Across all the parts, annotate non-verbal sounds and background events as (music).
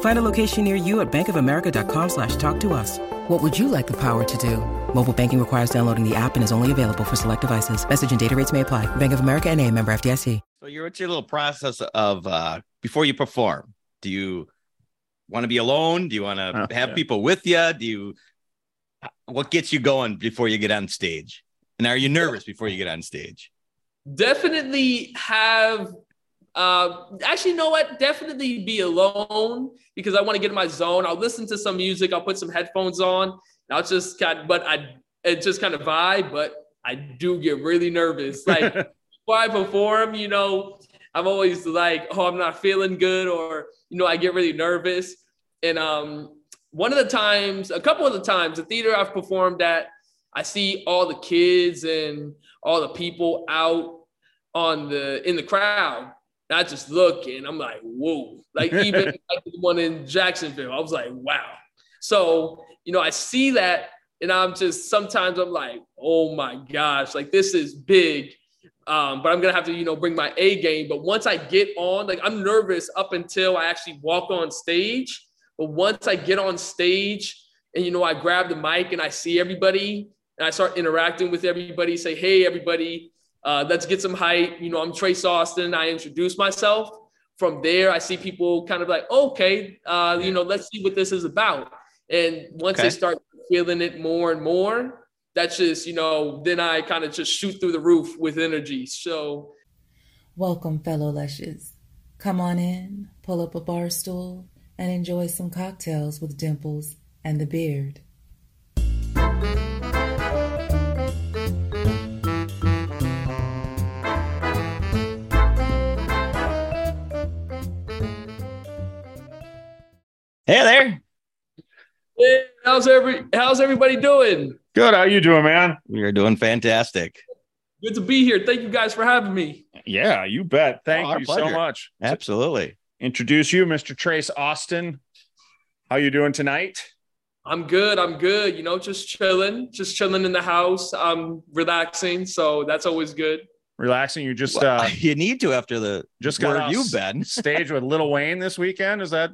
Find a location near you at bankofamerica.com slash talk to us. What would you like the power to do? Mobile banking requires downloading the app and is only available for select devices. Message and data rates may apply. Bank of America and a member FDIC. So you're what's your little process of uh before you perform? Do you want to be alone? Do you want to Oh, have yeah. people with you? Do you what gets you going before you get on stage? And are you nervous before you get on stage? definitely have uh actually you know what? Definitely be alone because i want to get in my zone. I'll listen to some music. I'll put some headphones on. And i'll just kind of but i it just kind of vibe but i do get really nervous. Like (laughs) before i perform you know i'm always like oh i'm not feeling good or you know i get really nervous. And um one of the times a couple of the times the theater i've performed at i see all the kids and all the people out on the in the crowd. I just look and I'm like, whoa. Like even (laughs) like the one in Jacksonville, I was like, wow. So, you know, I see that and I'm just sometimes I'm like, oh my gosh, like this is big. Um, but I'm gonna have to, you know, bring my A game. But once I get on, like I'm nervous up until I actually walk on stage. But once I get on stage and you know, I grab the mic and I see everybody and I start interacting with everybody, say, hey, everybody, uh, let's get some hype. You know, I'm Trace Austin. I introduce myself. From there, I see people kind of like, okay, uh, you know, let's see what this is about. And once Okay. they start feeling it more and more, that's just, you know, then I kind of just shoot through the roof with energy. So, Welcome, fellow Lushes. Come on in, pull up a bar stool, and enjoy some cocktails with Dimples and the Beard. Hey there. hey, how's every how's everybody doing? Good. How you doing, man? We are doing fantastic. Good to be here. Thank you guys for having me. Yeah, you bet. Thank Oh, our you so much. Absolutely. Introduce you, Mr. Trace Austin. How you doing tonight? I'm good. I'm good. You know, just chilling, just chilling in the house. I'm relaxing, so that's always good. Relaxing. You just Well, uh (laughs) you need to after the just where got off you've been. (laughs) stage with Lil Wayne this weekend. Is that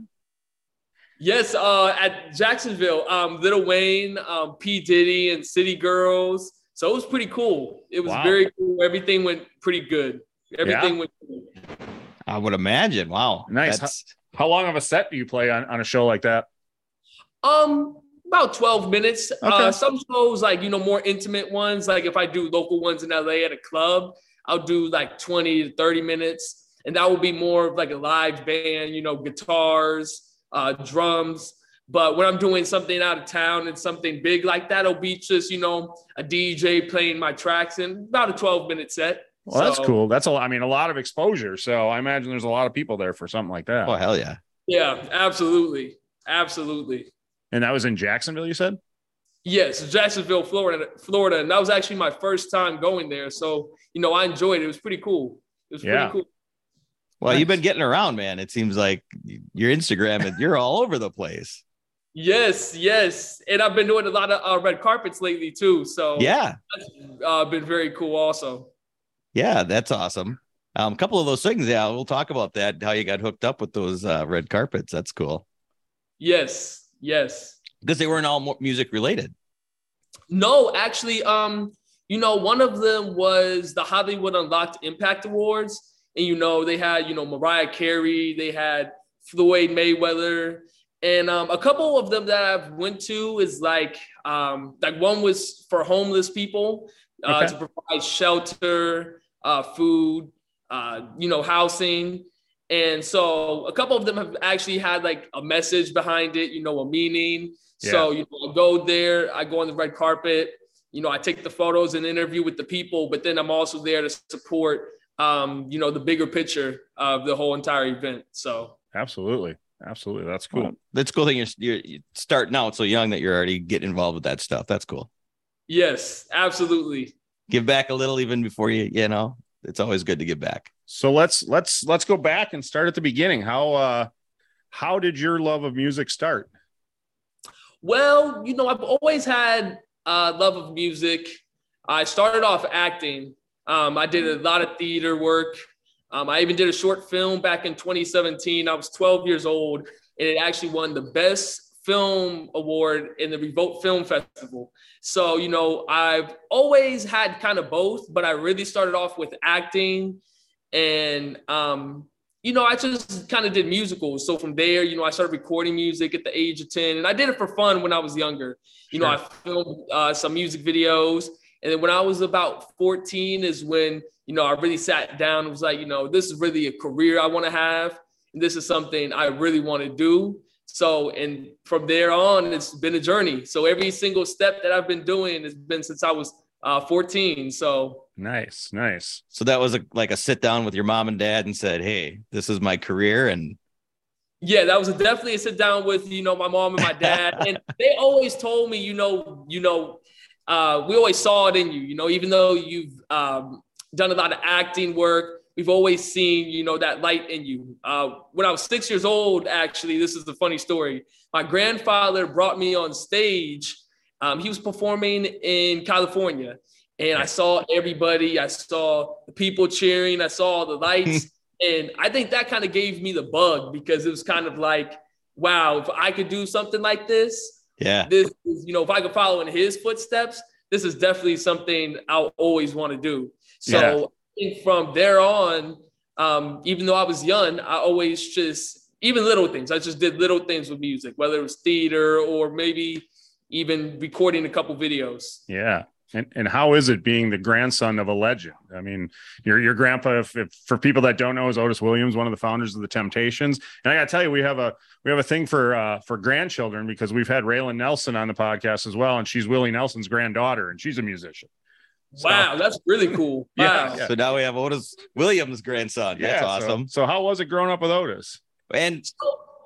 Yes, uh, at Jacksonville, um, Lil Wayne, um, P Diddy, and City Girls. So it was pretty cool. It was Wow. very cool. Everything went pretty good. Everything Yeah? went. Good. I would imagine. Wow. Nice. That's, how long of a set do you play on, on a show like that? Um, about twelve minutes. Okay. Uh, some shows like you know more intimate ones. Like if I do local ones in LA at a club, I'll do like twenty to thirty minutes, and that will be more of like a live band. You know, guitars, uh, drums. But when I'm doing something out of town and something big like that, it'll be just you know a DJ playing my tracks in about a twelve minute set. Well, that's cool. That's a I mean a lot of exposure. So I imagine there's a lot of people there for something like that. oh hell yeah. Yeah, absolutely, absolutely. And that was in Jacksonville, you said? Yes, Jacksonville, Florida, Florida, and that was actually my first time going there. So you know, I enjoyed it. It was pretty cool. It was Yeah. pretty cool. Well, you've been getting around, man. It seems like your Instagram and you're all over the place. Yes, yes, and I've been doing a lot of uh, red carpets lately too. So Yeah. that's uh, been very cool also. Yeah, that's awesome. Um, a couple of those things, yeah, we'll talk about that. How you got hooked up with those uh, red carpets. That's cool Yes, yes. because they weren't all music related. No, actually, um, you know, one of them was the Hollywood Unlocked Impact Awards, and you know, they had you know Mariah Carey, they had Floyd Mayweather, and um, a couple of them that I've went to is like um, like one was for homeless people. uh, Okay. to provide shelter, uh, food, uh, you know, housing. And so a couple of them have actually had like a message behind it, you know, a meaning. So, you know, I go there, I go on the red carpet, you know, I take the photos and interview with the people, but then I'm also there to support, um, you know, the bigger picture of the whole entire event. So, Absolutely. Absolutely. That's cool. That's cool thing. You're, you're you're starting out so young that you're already getting involved with that stuff. That's cool. yes, absolutely. Give back a little even before you, you know, it's always good to give back. So let's let's let's go back and start at the beginning. How uh how did your love of music start? Well, you know, I've always had a love of music. I started off acting. Um, I did a lot of theater work. Um, I even did a short film back in 2017. I was 12 years old, and it actually won the best film award in the Revolt Film Festival. So, you know, I've always had kind of both, but I really started off with acting. And, um, you know, I just kind of did musicals. So from there, you know, I started recording music at the age of 10, and I did it for fun when I was younger. You know, I filmed uh, some music videos. And then when I was about 14 is when, you know, I really sat down and was like, you know, this is really a career I want to have. And this is something I really want to do. So, and from there on, it's been a journey. So every single step that I've been doing has been since I was uh, 14. So Nice, nice. So that was a, like a sit down with your mom and dad and said, Hey, this is my career. And yeah, that was definitely a sit down with, you know, my mom and my dad. and they always told me, you know, you know, uh, we always saw it in you, you know, even though you've um, done a lot of acting work, we've always seen, you know, that light in you. Uh, when I was six years old, actually, this is the funny story. My grandfather brought me on stage. Um, he was performing in California, and I saw everybody. I saw the people cheering. I saw the lights, (laughs) and I think that kind of gave me the bug because it was kind of like, wow, if I could do something like this, yeah, this is, you know, if I could follow in his footsteps, this is definitely something I'll always want to do. So Yeah. I think from there on, um, even though I was young, I always just, even little things, I just did little things with music, whether it was theater or maybe even recording a couple videos. Yeah. And, and how is it being the grandson of a legend? I mean, your your grandpa, if, if for people that don't know, is Otis Williams, one of the founders of the Temptations. And I got to tell you, we have a we have a thing for uh, for grandchildren because we've had Raelyn Nelson on the podcast as well, and she's Willie Nelson's granddaughter, and she's a musician. So- Wow, that's really (laughs) cool. Yeah, Wow. yeah. So now we have Otis Williams' grandson. That's so- awesome. So, how was it growing up with Otis? And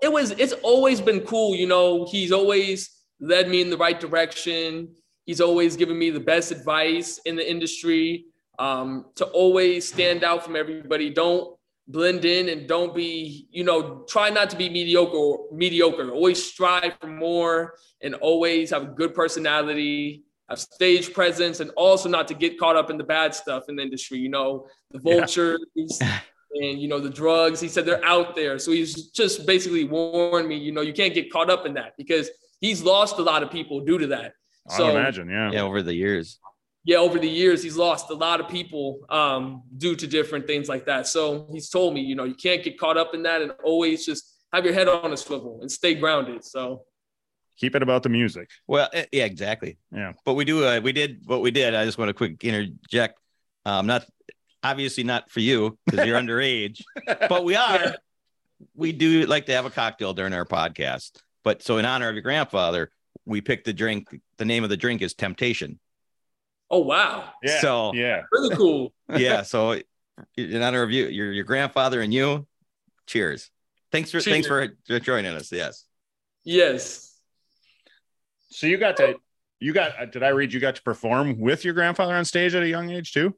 it was it's always been cool you know he's always led me in the right direction he's always given me the best advice in the industry um, to always stand out from everybody. Don't blend in and don't be you know try not to be mediocre mediocre. Always strive for more and always have a good personality have stage presence and also not to get caught up in the bad stuff in the industry you know the Yeah. vultures (laughs) and you know the drugs. He said they're out there. So he's just basically warned me you know you can't get caught up in that because he's lost a lot of people due to that so would imagine, yeah. yeah, over the years. yeah over the years he's lost a lot of people um, due to different things like that so he's told me you know you can't get caught up in that and always just have your head on a swivel and stay grounded so Keep it about the music. Well, eh, yeah, exactly. Yeah. But we do, uh, we did what we did. I just want to quick interject. Um, not obviously not for you because you're (laughs) underage, (laughs) but we are. We do like to have a cocktail during our podcast. But so in honor of your grandfather, we picked the drink. The name of the drink is Temptation. oh wow Yeah. So- yeah. really cool (laughs) Yeah. so in honor of you, your your grandfather and you, cheers. Thanks for thanks for joining us. Yes. yes So you got to you got uh, did I read you got to perform with your grandfather on stage at a young age too?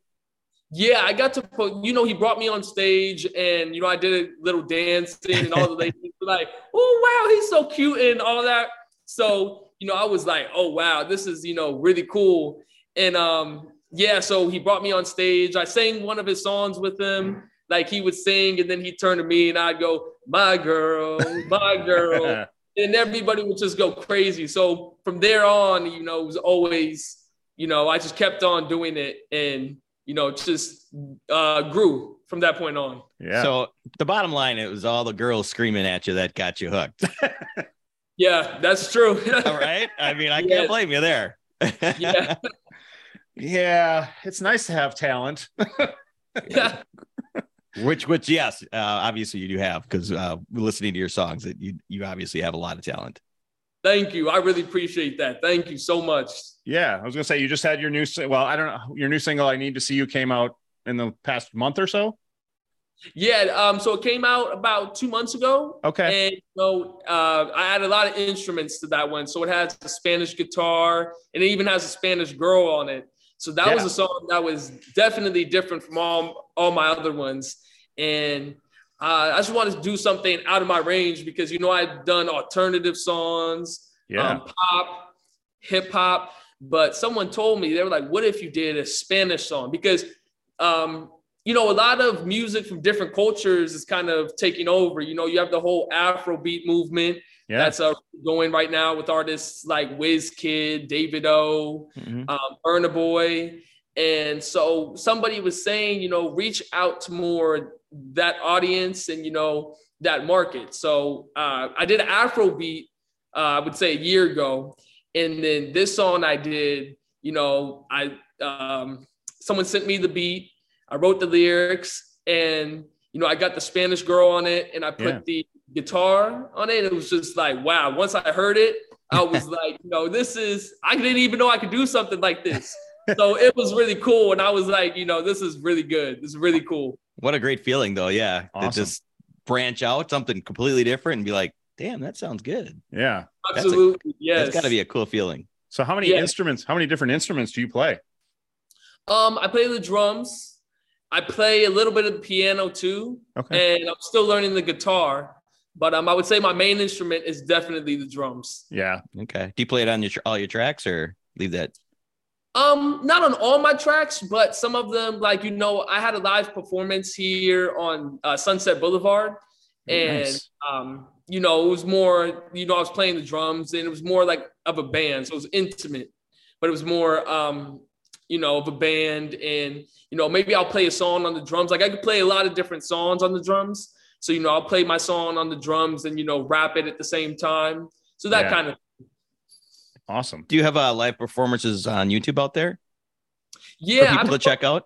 Yeah, I got to put, you know, he brought me on stage and, you know, I did a little dancing and all the ladies (laughs) were like, oh, wow, he's so cute and all that. So, you know, I was like, oh, wow, this is, you know, really cool. And um, yeah, so he brought me on stage. I sang one of his songs with him. Like he would sing and then he'd turn to me and I'd go, my girl, my girl. (laughs) and everybody would just go crazy. So from there on, you know, it was always, you know, I just kept on doing it and, you know, just uh, grew from that point on. yeah. So the bottom line, it was all the girls screaming at you that got you hooked. (laughs) Yeah, that's true. (laughs) All right. I mean, I can't blame you there. yeah. (laughs) Yeah, it's nice to have talent. Yeah. (laughs) Which, which, yes, uh, obviously you do have because uh, listening to your songs, that you you obviously have a lot of talent. Thank you. I really appreciate that. Thank you so much. Yeah, I was gonna say you just had your new. Well, I don't know. Your new single, "I Need to See You," came out in the past month or so. Yeah, um, so it came out about two months ago. Okay. And so uh, I added a lot of instruments to that one. So it has a Spanish guitar and it even has a Spanish girl on it. So that was a song that was definitely different from all, all my other ones. And uh, I just wanted to do something out of my range because, you know, I've done alternative songs, Yeah. um, pop, hip hop. But someone told me, they were like, what if you did a Spanish song? Because, um, you know, a lot of music from different cultures is kind of taking over. You know, you have the whole Afrobeat movement yeah. that's uh, going right now with artists like Kid, Davido, Mhm. um, Burna Boy. And so somebody was saying, you know, reach out to more that audience and, you know, that market. So uh, I did Afrobeat, uh, I would say a year ago. And then this song I did, you know, I um, someone sent me the beat, I wrote the lyrics, and you know, I got the Spanish girl on it, and I put Yeah. the guitar on it. It was just like, wow. Once I heard it, I was (laughs) like, you know, this is I didn't even know I could do something like this. (laughs) So it was really cool. And I was like, you know, this is really good. This is really cool. What a great feeling, though. Yeah, to just branch out something completely different and be like, "Damn, that sounds good." yeah. a- Absolutely. yes. That's got to be a cool feeling. So how many Yeah. instruments? How many different instruments do you play? Um, I play the drums. I play a little bit of the piano too, Okay. and I'm still learning the guitar. But um, I would say my main instrument is definitely the drums. Yeah. Okay. Do you play it on your all your tracks or leave that? Um, not on all my tracks, but some of them, like you know, I had a live performance here on uh, Sunset Boulevard, and Nice. um, you know, it was more, you know, I was playing the drums, and it was more like of a band, so it was intimate, but it was more, um, you know, of a band, and you know, maybe I'll play a song on the drums. Like I could play a lot of different songs on the drums, so you know, I'll play my song on the drums and you know, rap it at the same time. So that Yeah. kind of Awesome. Do you have uh, live performances on YouTube out there yeah. for I people to check out?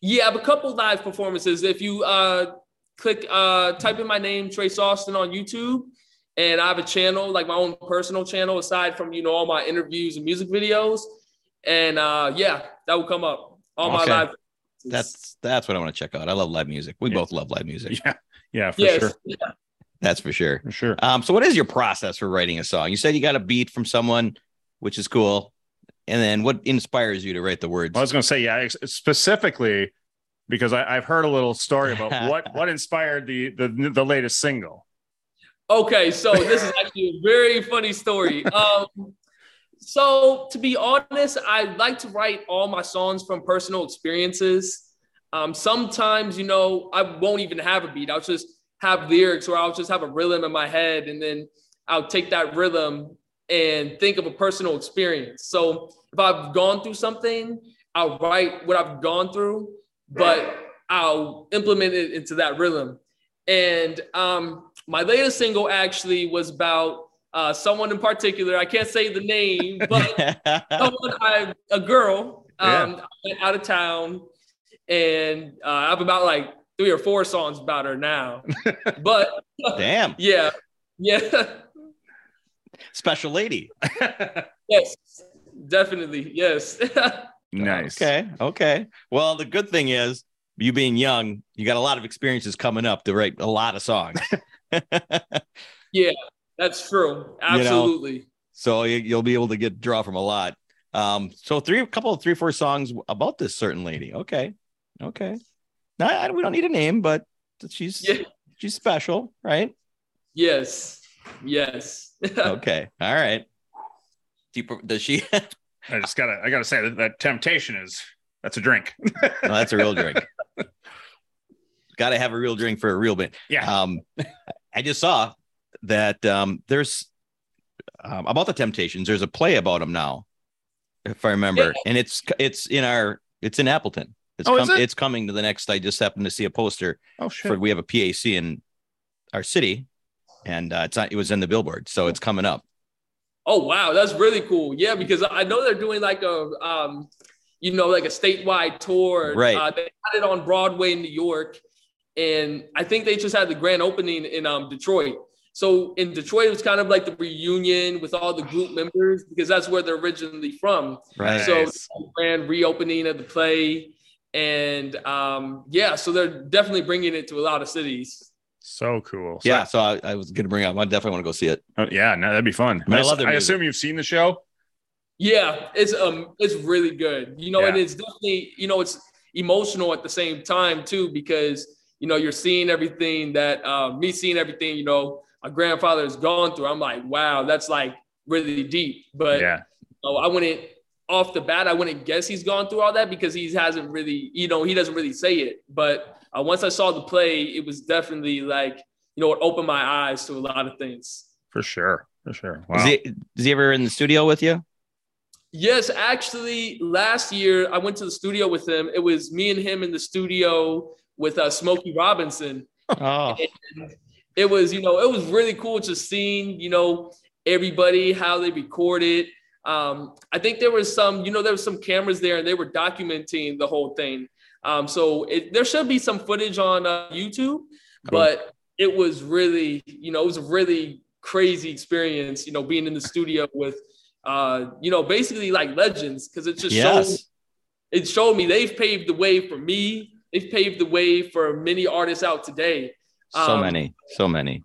Yeah, I have a couple live performances. If you uh, click, uh, type in my name, Trace Austin, on YouTube, and I have a channel, like my own personal channel, aside from you know all my interviews and music videos, and uh, yeah, that will come up. All Okay. my live. That's that's what I want to check out. I love live music. We Yeah. both love live music. Yeah. Yeah. For yes, sure. yeah. That's for sure. For sure. Um, so what is your process for writing a song? You said you got a beat from someone, which is cool. And then what inspires you to write the words? I was going to say, yeah, specifically because I, I've heard a little story about (laughs) what what inspired the the the latest single. Okay, so this is actually a very funny story. (laughs) Um, so to be honest, I like to write all my songs from personal experiences. Um, sometimes, you know, I won't even have a beat. I'll just have lyrics or I'll just have a rhythm in my head and then I'll take that rhythm and think of a personal experience. So if I've gone through something, I'll write what I've gone through, but I'll implement it into that rhythm. And um, my latest single actually was about uh, someone in particular. I can't say the name, but (laughs) someone I a girl um, I went out of town, and uh, I have about like three or four songs about her now. (laughs) but Damn, (laughs) yeah, yeah, special lady. yes, definitely, yes. nice. Okay, okay. Well, the good thing is you being young, you got a lot of experiences coming up to write a lot of songs. yeah, that's true. Absolutely. so you, you'll be able to get draw from a lot. Um, so three, a couple of three, four songs about this certain lady. Okay, okay. Now I, we don't need a name, but she's Yeah. she's special, right? Yes, yes. (laughs) Okay, all right. Do you, does she? (laughs) I just gotta I gotta say that, that temptation is that's a drink. (laughs) no, that's a real drink. Got to have a real drink for a real bit. Yeah. Um, I just saw that um, there's um, about the Temptations. There's a play about them now, if I remember, Yeah. and it's it's in our it's in Appleton. It's Oh, is com- it? it's coming to the next. I just happened to see a poster oh for shit. we have a PAC in our city, and uh, it's not, it was in the billboard, so it's coming up. Oh wow, that's really cool. Yeah, because I know they're doing like a um, you know, like a statewide tour. Right. Uh, they had it on Broadway in New York, and I think they just had the grand opening in um, Detroit. So in Detroit, it was kind of like the reunion with all the group members because that's where they're originally from. Right. So grand reopening of the play, and um, yeah, so they're definitely bringing it to a lot of cities. So cool. So- yeah. So I, I was going to bring up. I definitely want to go see it. Oh, yeah, no, that'd be fun. I mean, I I, love their I assume you've seen the show. Yeah, it's um, it's really good. You know, and it's definitely you know it's emotional at the same time too because you know you're seeing everything that uh, me seeing everything you know my grandfather has gone through. I'm like, wow, that's like really deep. But yeah, you know, I wouldn't off the bat, I wouldn't guess he's gone through all that because he hasn't really, you know, he doesn't really say it. But uh, once I saw the play, it was definitely like, you know, it opened my eyes to a lot of things. for sure, for sure. Wow. Is he is he ever in the studio with you? Yes, actually, last year I went to the studio with him. It was me and him in the studio with uh, Smokey Robinson. Oh, It was, you know, it was really cool just seeing, you know, everybody how they recorded. Um, I think there was some, you know, there was some cameras there and they were documenting the whole thing. Um, so it, there should be some footage on uh, YouTube, but it was really, you know, it was a really crazy experience, you know, being in the studio with, uh, you know, basically like legends because it just showed it showed me they've paved the way for me. They've paved the way for many artists out today. So Um, many, so many.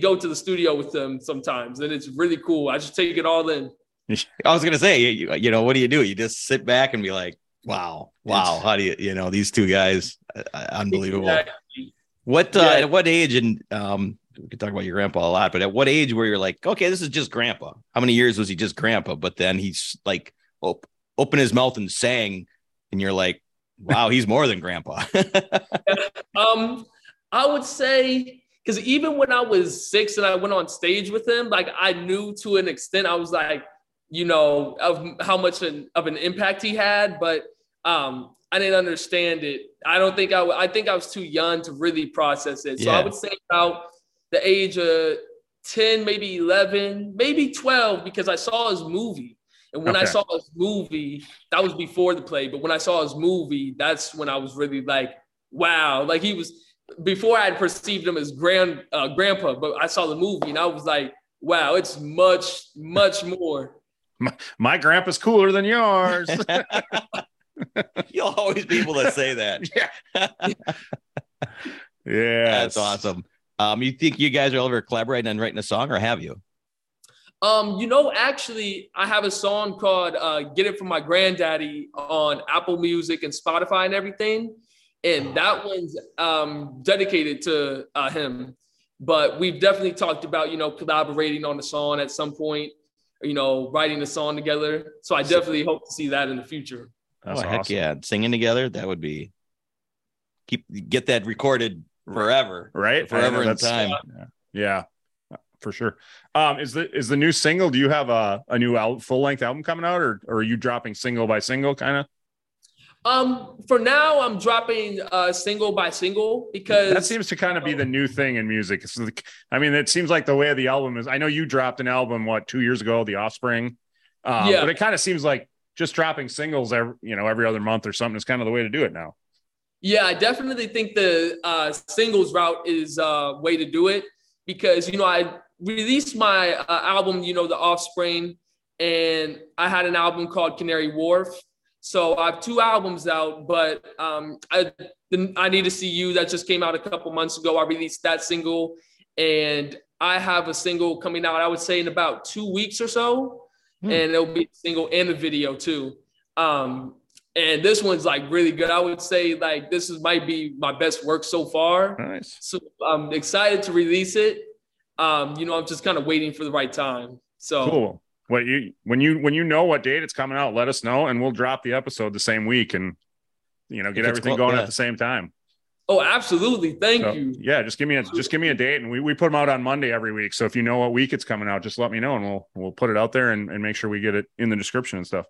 Go to the studio with them sometimes, and it's really cool. I just take it all in. (laughs) I was gonna say, you, you know, what do you do? You just sit back and be like, "Wow, wow, how do you, you know, these two guys, uh, uh, unbelievable." Exactly. What, uh, Yeah. at what age, and um, we could talk about your grandpa a lot, but at what age where you're like, okay, this is just grandpa? How many years was he just grandpa? But then he's like, op- open his mouth and sang, and you're like, wow, he's more than grandpa. (laughs) (laughs) Um, I would say because even when I was six and I went on stage with him, like I knew to an extent, I was like, you know, of how much an, of an impact he had, but um, I didn't understand it. I don't think I, w- I think I was too young to really process it. So I would say about the age of 10, maybe 11, maybe 12, because I saw his movie. And when I saw his movie, that was before the play, but when I saw his movie, that's when I was really like, wow, like he was before I had perceived him as grand uh, grandpa, but I saw the movie and I was like, wow, it's much, much more. My grandpa's cooler than yours. (laughs) (laughs) You'll always be able to say that. (laughs) yeah. yeah. That's awesome. Um, you think you guys are ever collaborating on writing a song, or have you? Um, you know, actually, I have a song called uh, "Get It From My Granddaddy" on Apple Music and Spotify and everything, and that one's um, dedicated to uh, him. But we've definitely talked about you know collaborating on the song at some point, you know, writing the song together. So I definitely hope to see that in the future. That's oh, heck yeah, singing together that would be keep get that recorded forever, Right. forever I in that's- time. Yeah. For sure. Um, is the is the new single? Do you have a, a new al- full length album coming out, or, or are you dropping single by single kind of? Um, for now, I'm dropping uh, single by single because That seems to kind of be the new thing in music. Like- I mean, it seems like the way the album is. I know you dropped an album what two years ago, The Offspring. Um, Yeah. but it kind of seems like just dropping singles every you know every other month or something is kind of the way to do it now. Yeah, I definitely think the uh, singles route is a way to do it because you know I released my uh, album, you know, The Offspring, and I had an album called Canary Wharf. So I have two albums out, but um, I I Need to See You that just came out a couple months ago. I released that single, and I have a single coming out. I would say in about two weeks or so, Hmm. and it'll be a single and a video too. Um, and this one's like really good. I would say like this is might be my best work so far. Nice. So I'm excited to release it. Um, you know, I'm just kind of waiting for the right time. So Cool. What you when you when you know what date it's coming out, let us know, and we'll drop the episode the same week, and you know get everything clo- going yeah. at the same time. oh, absolutely. Thank So, you. yeah, just give me a just give me a date, and we, we put them out on Monday every week. So if you know what week it's coming out, just let me know, and we'll we'll put it out there and, and make sure we get it in the description and stuff.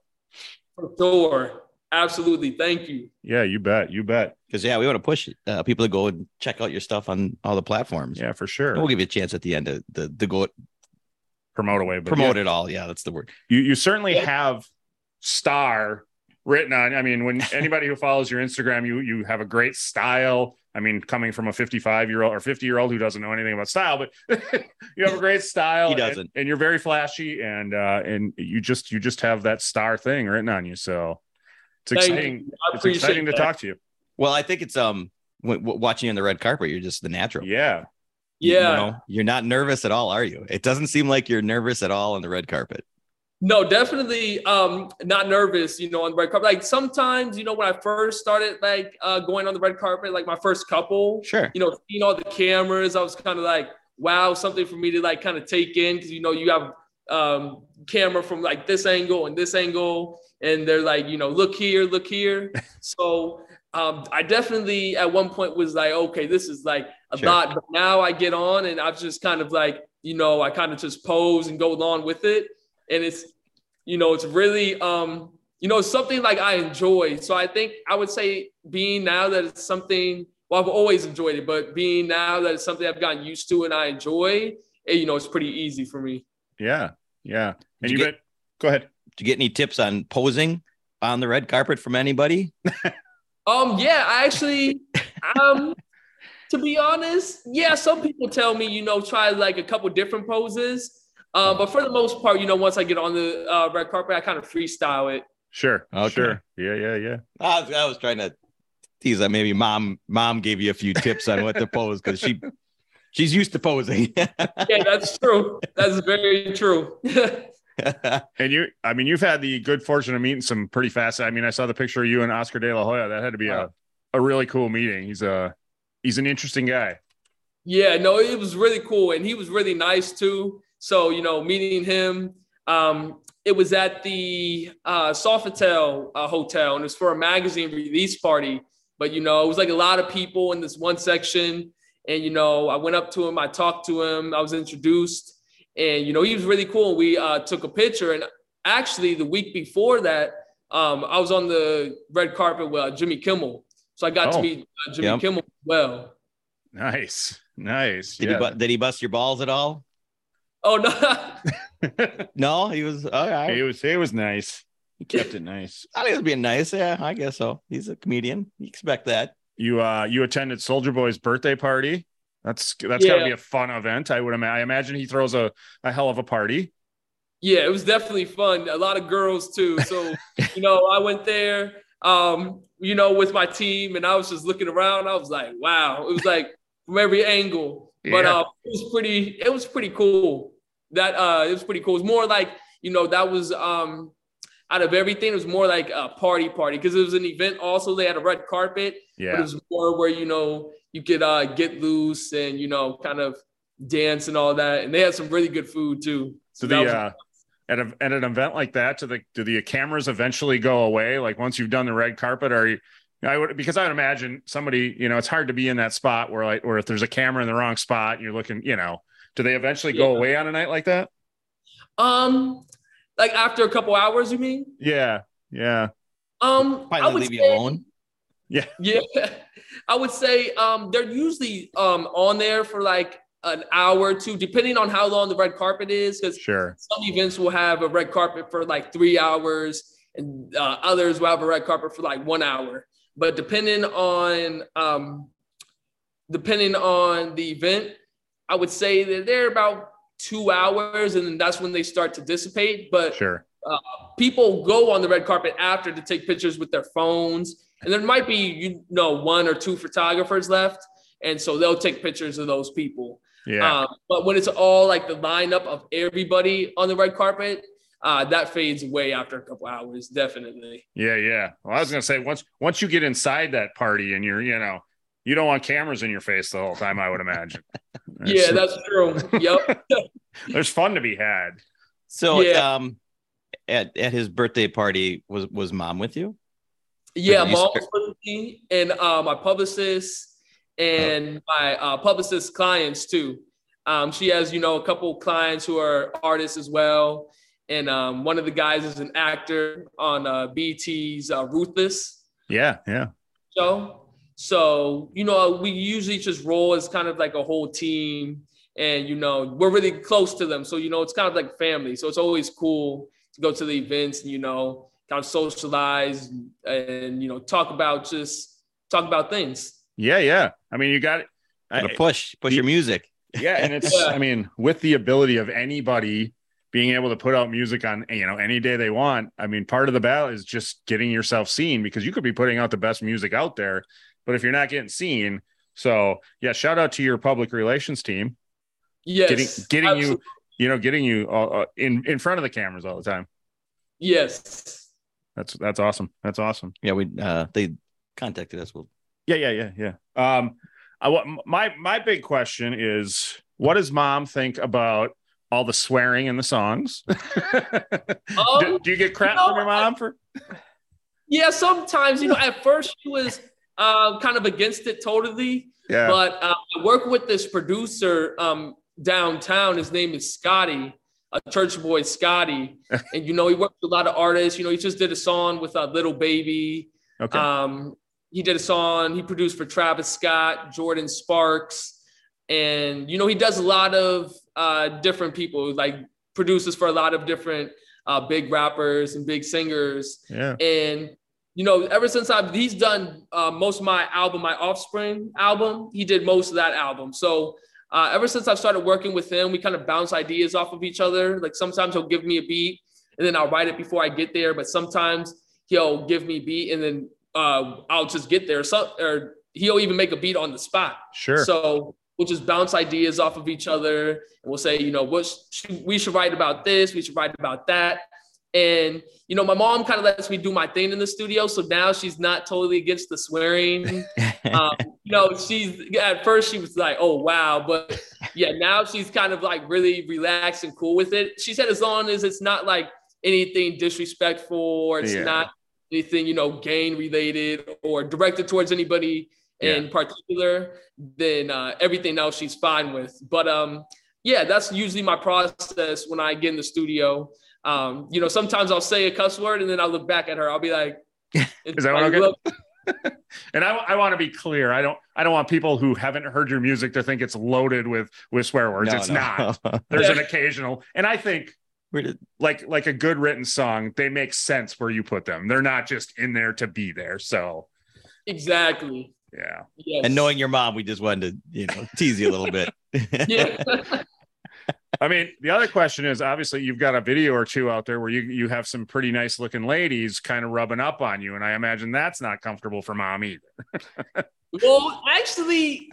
For sure. Absolutely. Thank you. Yeah, you bet, you bet. Because yeah, we want to push uh, people to go and check out your stuff on all the platforms. Yeah, for sure. We'll give you a chance at the end to, to, to go promote away, but promote yeah, it all. Yeah, that's the word. You you certainly have star written on. I mean, when (laughs) anybody who follows your Instagram, you you have a great style. I mean, coming from a 55 year old or 50 year old who doesn't know anything about style, but (laughs) you have a great style. He doesn't. and, and you're very flashy, and uh, and you just you just have that star thing written on you. So it's exciting. It's exciting to that. talk to you. Well, I think it's um w- w- watching you on the red carpet. You're just the natural. Yeah, You Yeah. know, you're not nervous at all, are you? It doesn't seem like you're nervous at all on the red carpet. No, definitely um not nervous, you know, on the red carpet. Like sometimes, you know, when I first started like uh going on the red carpet, like my first couple, Sure. you know, seeing all the cameras, I was kind of like, wow, something for me to like kind of take in because you know you have um camera from like this angle and this angle, and they're like, you know, look here, look here. (laughs) so um I definitely at one point was like, okay, this is like a Sure. lot, but now I get on and I've just kind of like, you know, I kind of just pose and go along with it. And it's, you know, it's really um, you know, something like I enjoy. So I think I would say being now that it's something well, I've always enjoyed it, but being now that it's something I've gotten used to and I enjoy, it, you know, it's pretty easy for me. yeah, yeah. And Did you you bet. Go ahead. Did you get any tips on posing on the red carpet from anybody? (laughs) Um, yeah, I actually, um, to be honest, yeah, some people tell me, you know, try like a couple different poses. Um, but for the most part, you know, once I get on the uh, red carpet, I kind of freestyle it. Sure. Okay. Sure. Yeah. Yeah. Yeah. I was, I was trying to tease that maybe mom mom gave you a few tips on what to pose because she she's used to posing. (laughs) Yeah, that's true. That's very true. (laughs) (laughs) And you, I mean, you've had the good fortune of meeting some pretty fast. I mean, I saw the picture of you and Oscar De La Hoya. That had to be a, a really cool meeting. He's a he's an interesting guy. Yeah, no, it was really cool, and he was really nice too. So you know, meeting him, um, it was at the uh, Sofitel uh, hotel, and it was for a magazine release party. But you know, it was like a lot of people in this one section, and you know, I went up to him, I talked to him, I was introduced, and you know, he was really cool. We uh, took a picture, and actually, the week before that, um, I was on the red carpet with uh, Jimmy Kimmel, so I got Oh. to meet uh, Jimmy Yep. Kimmel as well. Nice, nice. did yeah. he bu- did he bust your balls at all? Oh no. (laughs) (laughs) No, he was all right. it was it was nice. He kept it nice. (laughs) I think he was being nice. Yeah, I guess so. He's a comedian. You expect that. You uh you attended Soulja Boy's birthday party. That's that's got to be a fun event. I would imagine. I imagine he throws a, a hell of a party. Yeah, it was definitely fun. A lot of girls too. So, (laughs) you know, I went there, um, you know, with my team and I was just looking around. I was like, wow. It was like from every angle. But uh, it was pretty, it was pretty cool. That uh it was pretty cool. It was more like, you know, that was um out of everything, it was more like a party party because it was an event also. They had a red carpet, but it was more where you know you could uh get loose and you know kind of dance and all that. And they had some really good food too. so that the was- uh, at, a, at an event like that, do the do the cameras eventually go away? Like once you've done the red carpet, are you? I would because I would imagine somebody, you know, it's hard to be in that spot where like, or if there's a camera in the wrong spot, you're looking, you know, do they eventually go Yeah. away on a night like that? Um, like after a couple hours, you mean? Yeah, yeah, Um, I would leave you say- alone. (laughs) Yeah, I would say um they're usually um on there for like an hour or two, depending on how long the red carpet is. Because sure. some events will have a red carpet for like three hours, and uh, others will have a red carpet for like one hour. But depending on um, depending on the event, I would say that they're about two hours, and then that's when they start to dissipate. But Sure. people go on the red carpet after to take pictures with their phones and there might be you know one or two photographers left and so they'll take pictures of those people Yeah. um, but when it's all like the lineup of everybody on the red carpet uh, that fades away after a couple hours definitely Yeah, yeah. Well, I was gonna say once once you get inside that party and you're, you know, you don't want cameras in your face the whole time. I would imagine. (laughs) yeah There's- that's true yep (laughs) there's fun to be had. So, Yeah. um, at at his birthday party, was was mom with you? Yeah, mom start- was with me and uh, my publicist and my uh, publicist clients too. Um, she has, you know, a couple clients who are artists as well. And um, one of the guys is an actor on uh, BET's uh, Ruthless Yeah, yeah. show. So, you know, we usually just roll as kind of like a whole team. And, you know, we're really close to them. So, you know, it's kind of like family. So it's always cool to go to the events and, you know, kind of socialize and, and you know talk about just talk about things. Yeah, yeah. I mean, you got it. Gotta push, push your music. Yeah, and it's (laughs) Yeah. I mean, with the ability of anybody being able to put out music on you know any day they want. I mean, part of the battle is just getting yourself seen because you could be putting out the best music out there, but if you're not getting seen, so yeah, shout out to your public relations team Yes, getting getting you absolutely. you know getting you uh, uh, in in front of the cameras all the time. Yes. That's that's awesome. That's awesome. Yeah, we uh they contacted us. We'll Yeah, yeah, yeah, yeah. Um, I wa- my my big question is, what does mom think about all the swearing in the songs? (laughs) do, Um, do you get crap no, from your mom for? Yeah, sometimes you know. At first, she was uh, kind of against it totally, Yeah, but uh, I work with this producer um, downtown. His name is Scotty, a church boy, Scotty, (laughs) and you know he works with a lot of artists. You know, he just did a song with a Lil Baby. okay, Um, he did a song. He produced for Travis Scott, Jordin Sparks, and you know he does a lot of uh, different people, like produces for a lot of different uh, big rappers and big singers. yeah, And you know, ever since I've he's done uh, most of my album, my Offspring album, he did most of that album. So uh, ever since I've started working with him, we kind of bounce ideas off of each other. Like sometimes he'll give me a beat and then I'll write it before I get there. But sometimes he'll give me beat and then uh, I'll just get there. So or he'll even make a beat on the spot. sure. So we'll just bounce ideas off of each other, and we'll say, you know, what sh- we should write about this, we should write about that. And you know, my mom kind of lets me do my thing in the studio, so now she's not totally against the swearing. (laughs) um, you know, she's at first she was like, "Oh wow," but yeah, now she's kind of like really relaxed and cool with it. She said, as long as it's not like anything disrespectful or it's Yeah. not anything you know gang related or directed towards anybody in particular, then uh, everything else she's fine with. But um, yeah, that's usually my process when I get in the studio. Um, you know, sometimes I'll say a cuss word and then I'll look back at her. I'll be like, (laughs) Is that what like, okay? look, And I, I want to be clear. I don't I don't want people who haven't heard your music to think it's loaded with with swear words. No, it's no. not. (laughs) There's Yeah. an occasional, and I think did like like a good written song, they make sense where you put them. They're not just in there to be there. So exactly. yeah. Yes. and knowing your mom, we just wanted to, you know, tease you a little bit. (laughs) yeah. I mean, the other question is obviously you've got a video or two out there where you you have some pretty nice looking ladies kind of rubbing up on you, and I imagine that's not comfortable for mom either. (laughs) well, actually,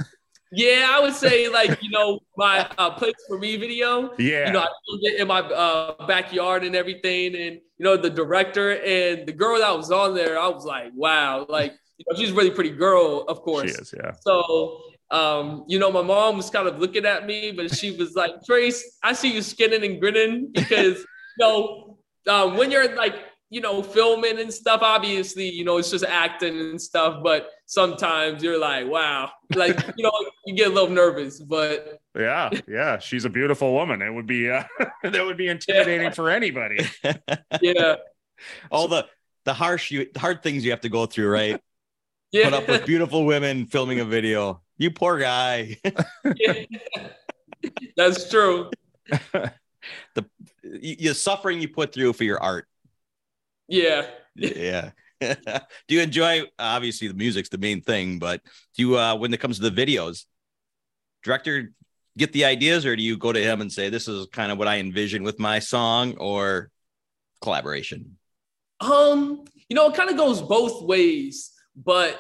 yeah, I would say like you know my uh, place for me video. Yeah, You know, I filmed it in my uh, backyard and everything, and you know the director and the girl that was on there. I was like, wow, like you know, she's a really pretty girl, of course. she is. Yeah, So, um, you know, my mom was kind of looking at me, but she was like, Trace, I see you skinning and grinning because, (laughs) you know, um, when you're like, you know, filming and stuff, obviously, you know, it's just acting and stuff, but sometimes you're like, wow, like, you know, you get a little nervous, but yeah, yeah. She's a beautiful woman. It would be uh, (laughs) that would be intimidating for anybody. (laughs) yeah, All the the harsh you hard things you have to go through, right? yeah. Put up with beautiful women filming a video. You poor guy. yeah. (laughs) That's true. (laughs) the you, you suffering you put through for your art. Yeah. Yeah. (laughs) do you enjoy obviously the music's the main thing, but do you uh when it comes to the videos, director get the ideas or do you go to him and say this is kind of what I envision with my song or collaboration? Um, you know, it kind of goes both ways, but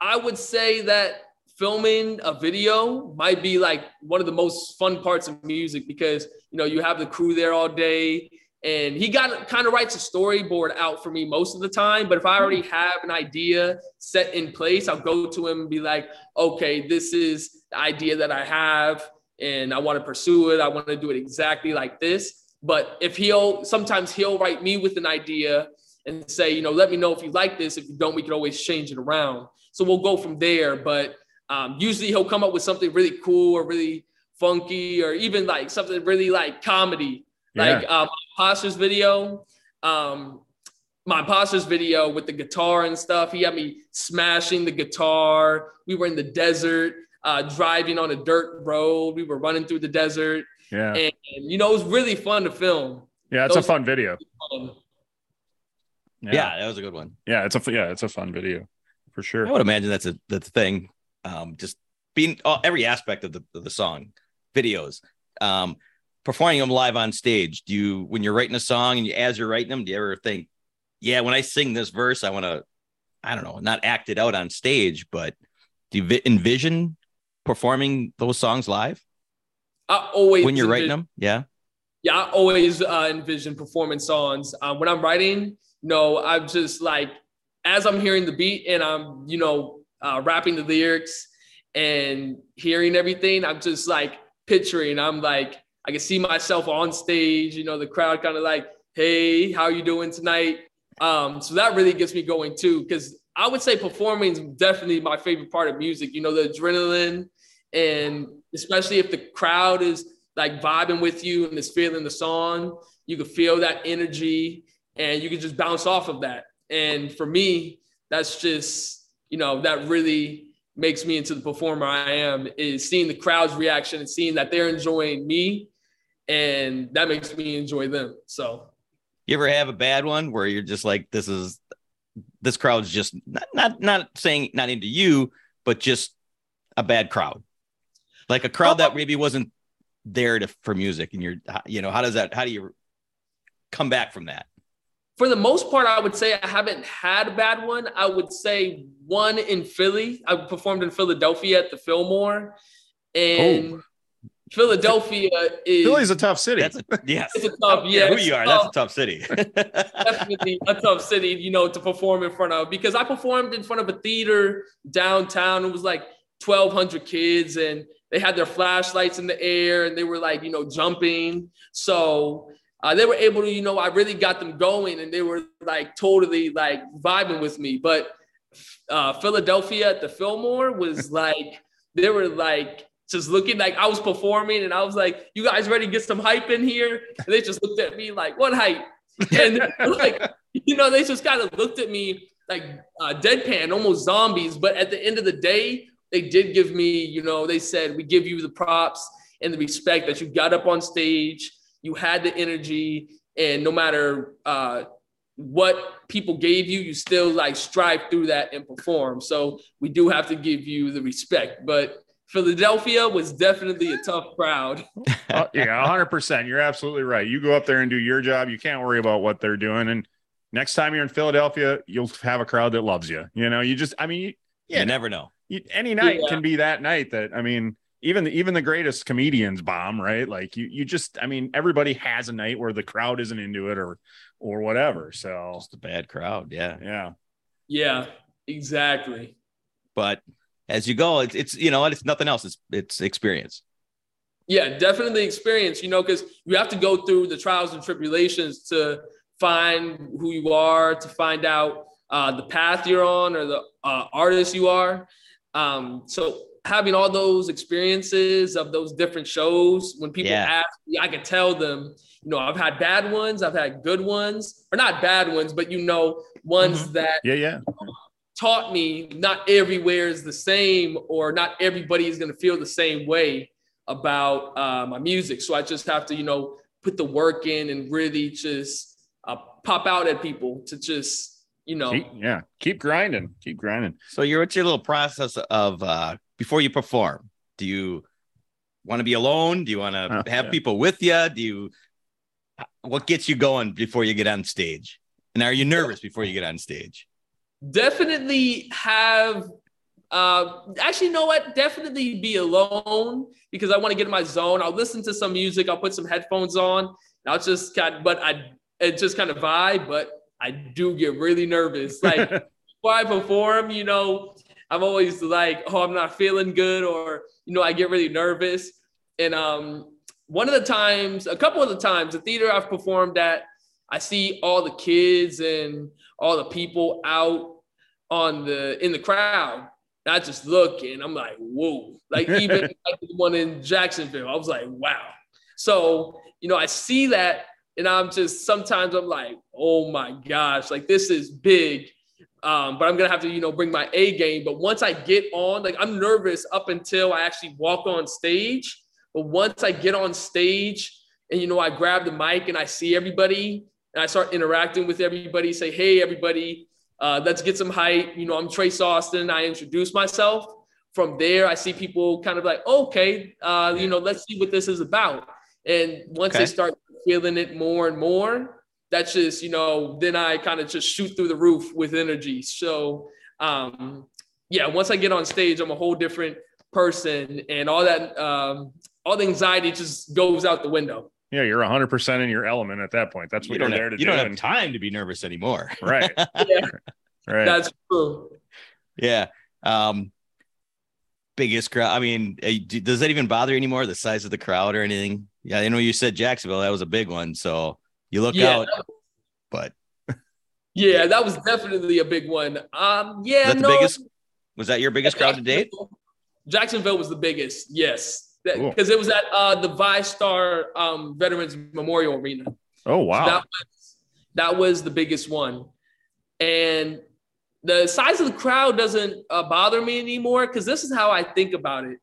I would say that filming a video might be like one of the most fun parts of music because you know you have the crew there all day. And he got kind of writes a storyboard out for me most of the time but if i already have an idea set in place i'll go to him and be like okay this is the idea that i have and i want to pursue it. I want to do it exactly like this. But if he'll sometimes he'll write me with an idea and say you know let me know if you like this. If you don't we can always change it around. So we'll go from there but um, usually he'll come up with something really cool or really funky or even like something really like comedy like Yeah. um, Imposters video. Um, my Imposters video with the guitar and stuff. He had me smashing the guitar. We were in the desert, uh, driving on a dirt road. We were running through the desert, Yeah, and, and, you know it was really fun to film. yeah. It's a fun video. Um, Yeah. that was a good one. Yeah, it's a yeah, it's a fun video for sure. I would imagine that's a that's a thing. Um, just being all, every aspect of the of the song, videos, um, performing them live on stage. Do you when you're writing a song and you as you're writing them, do you ever think, yeah, when I sing this verse, I want to, I don't know, not act it out on stage, but do you vi- envision performing those songs live I always when you're envision- writing them? Yeah. Yeah, I always uh, envision performing songs. Um, when I'm writing, no, I'm just like, as I'm hearing the beat and I'm, you know, uh, rapping the lyrics and hearing everything, I'm just like picturing. I'm like, I can see myself on stage. You know, the crowd kind of like, "Hey, how you doing tonight?" Um, so that really gets me going too, because I would say performing is definitely my favorite part of music. You know, the adrenaline, and especially if the crowd is like vibing with you and is feeling the song, you can feel that energy and you can just bounce off of that. And for me, that's just, you know, that really makes me into the performer I am is seeing the crowd's reaction and seeing that they're enjoying me and that makes me enjoy them. So You ever have a bad one where you're just like, this is this crowd's just not not not saying not into you, but just a bad crowd, like a crowd that oh. maybe wasn't there to for music, and you're you know how does that how do you come back from that? For the most part, I would say I haven't had a bad one. I would say one in Philly. I performed in Philadelphia at the Fillmore, and oh. Philadelphia is Philly's a tough city. That's a yes. it's a I tough, don't yeah, who you are, tough. that's a tough city. (laughs) definitely a tough city, you know, to perform in front of because I performed in front of a theater downtown. It was like 1,200 kids and they had their flashlights in the air and they were like, you know, jumping. So uh, they were able to, you know, I really got them going and they were like totally like vibing with me. But uh, Philadelphia at the Fillmore was (laughs) like, they were like, just looking like I was performing and I was like, you guys ready to get some hype in here? And they just looked at me like, what hype? (laughs) And like, you know, they just kind of looked at me like uh, deadpan, almost zombies. But at the end of the day, they did give me, you know, they said, we give you the props and the respect that you got up on stage, you had the energy, and no matter uh, what people gave you, you still like strive through that and perform. So we do have to give you the respect. But Philadelphia was definitely a tough crowd. (laughs) Oh, yeah, hundred percent. You're absolutely right. You go up there and do your job. You can't worry about what they're doing. And next time you're in Philadelphia, you'll have a crowd that loves you. You know, you just, I mean, you, yeah, you never know. you, any night Yeah. can be that night that I mean, even the, even the greatest comedians bomb, right? Like you, you just, I mean, everybody has a night where the crowd isn't into it or or whatever. So Just a bad crowd, yeah. yeah, Yeah, exactly. But as you go, it's it's you know it's nothing else. It's it's experience. Yeah, definitely experience, you know, because you have to go through the trials and tribulations to find who you are, to find out uh, the path you're on or the uh, artist you are. Um, so having all those experiences of those different shows, when people Yeah. ask me, I can tell them, you know, I've had bad ones, I've had good ones, or not bad ones, but you know, ones that yeah, yeah. taught me not everywhere is the same or not everybody is going to feel the same way about uh, my music so i just have to you know put the work in and really just uh, pop out at people to just you know Keep, yeah, keep grinding, keep grinding. So you're what's your little process of uh before you perform? Do you want to be alone? Do you want to Oh, have yeah. people with you? Do you what gets you going before you get on stage? And are you nervous before you get on stage? definitely have uh actually you know what definitely be alone because i want to get in my zone i'll listen to some music i'll put some headphones on and i'll just kind of but i it just kind of vibe but i do get really nervous like (laughs) before i perform you know i'm always like oh i'm not feeling good or you know i get really nervous and um one of the times a couple of the times the theater i've performed at i see all the kids and all the people out on the in the crowd. And I just look and I'm like, whoa. Like (laughs) even like the one in Jacksonville, I was like, wow. So, you know, I see that and I'm just sometimes I'm like, oh my gosh, like this is big. Um, but I'm gonna have to, you know, bring my A game. But once I get on, like I'm nervous up until I actually walk on stage. But once I get on stage and you know, I grab the mic and I see everybody, and I start interacting with everybody, say, hey, everybody, uh, let's get some hype. You know, I'm Trace Austin. I introduce myself. From there, I see people kind of like, okay, uh, you know, let's see what this is about. And once okay. they start feeling it more and more, that's just, you know, then I kind of just shoot through the roof with energy. So, um, yeah, once I get on stage, I'm a whole different person, and all that, um, all the anxiety just goes out the window. Yeah, you're 100 percent in your element at that point. That's what you are there to you do. You don't have time to be nervous anymore. (laughs) Right. (laughs) yeah. Right. That's true. Yeah. Um, biggest crowd. I mean, uh, does that even bother you anymore? The size of the crowd or anything? Yeah, I know you said Jacksonville. That was a big one. So you look yeah, out, but (laughs) yeah, that was definitely a big one. Um, yeah, no, biggest. Was that your biggest crowd to date? Jacksonville was the biggest. Yes, because cool. it was at uh, the VyStar um, Veterans Memorial Arena. Oh wow, so that was that was the biggest one, and the size of the crowd doesn't uh, bother me anymore because this is how I think about it.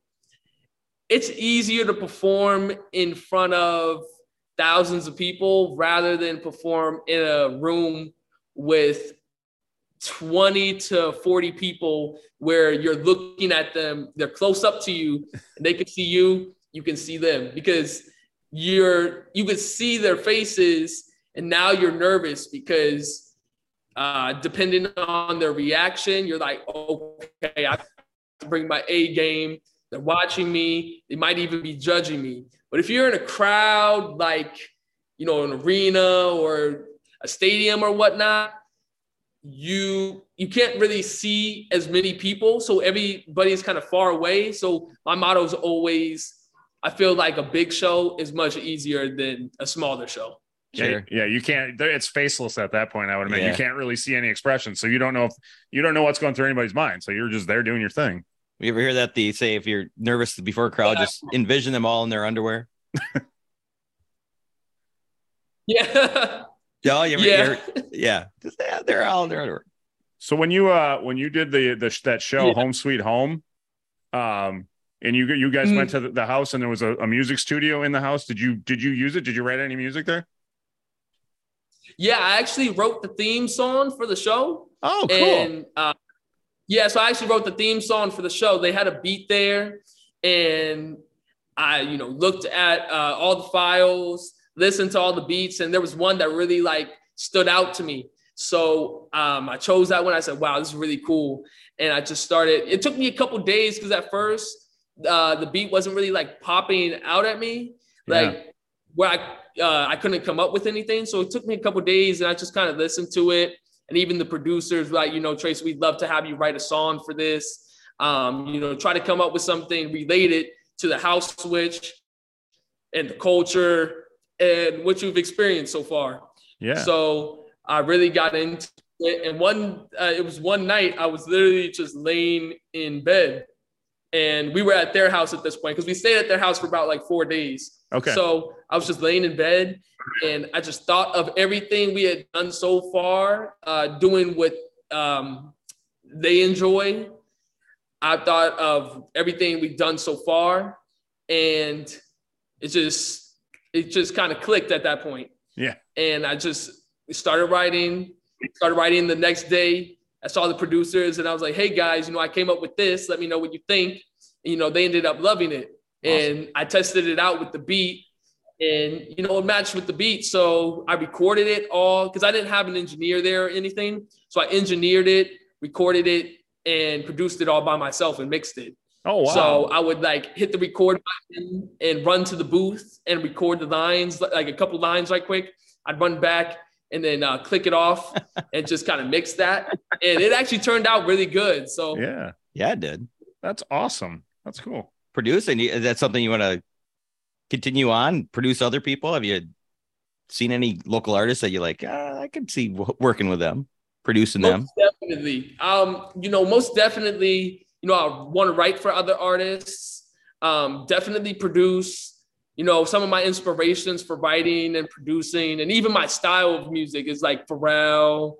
It's easier to perform in front of thousands of people rather than perform in a room with 20 to 40 people where you're looking at them, they're close up to you, they can see you, you can see them because you're you can see their faces and now you're nervous because uh depending on their reaction, you're like, okay, I bring my A game. They're watching me, they might even be judging me. But if you're in a crowd like you know, an arena or a stadium or whatnot, you you can't really see as many people so everybody's kind of far away so my motto is always i feel like a big show is much easier than a smaller show Sure. Yeah, yeah, you can't. It's faceless at that point. I would imagine yeah. you can't really see any expression, so you don't know if you don't know what's going through anybody's mind. So you're just there doing your thing. You ever hear that? They say if you're nervous before a crowd, yeah. just (laughs) envision them all in their underwear. (laughs) yeah. Oh, you yeah, (laughs) yeah. They're all there. So when you uh when you did the the that show yeah. Home Sweet Home, um, and you you guys mm. went to the, the, house and there was a, a, music studio in the house. Did you did you use it? Did you write any music there? Yeah, I actually wrote the theme song for the show. Oh, cool. And uh, yeah, so I actually wrote the theme song for the show. They had a beat there, and I you know looked at uh, all the files listened to all the beats, and there was one that really like stood out to me. So um, I chose that one. I said, "Wow, this is really cool," and I just started. It took me a couple days because at first uh, the beat wasn't really like popping out at me, like yeah. where I uh, I couldn't come up with anything. So it took me a couple days, and I just kind of listened to it. And even the producers, like you know, Trace, we'd love to have you write a song for this. Um, you know, try to come up with something related to the house switch and the culture and what you've experienced so far. Yeah. So I really got into it. And one, uh, it was one night I was literally just laying in bed and we were at their house at this point because we stayed at their house for about like four days. Okay. So I was just laying in bed and I just thought of everything we had done so far, uh, doing what um, they enjoy. I thought of everything we've done so far, and it just it just kind of clicked at that point. Yeah. And I just started writing, started writing the next day. I saw the producers and I was like, hey guys, you know, I came up with this. Let me know what you think. And, you know, they ended up loving it. Awesome. And I tested it out with the beat and, you know, it matched with the beat. So I recorded it all because I didn't have an engineer there or anything. So I engineered it, recorded it, and produced it all by myself and mixed it. Oh wow! So I would like hit the record button and run to the booth and record the lines, like a couple lines, right quick. I'd run back and then uh, click it off (laughs) and just kind of mix that, and it actually turned out really good. So yeah, yeah, it did. That's awesome. That's cool. Producing is that something you want to continue on? Produce other people? Have you seen any local artists that you like? Uh, I could see working with them, producing most them. Definitely. Um, you know, most definitely you know, I want to write for other artists, um, definitely produce. You know, some of my inspirations for writing and producing, and even my style of music is like Pharrell,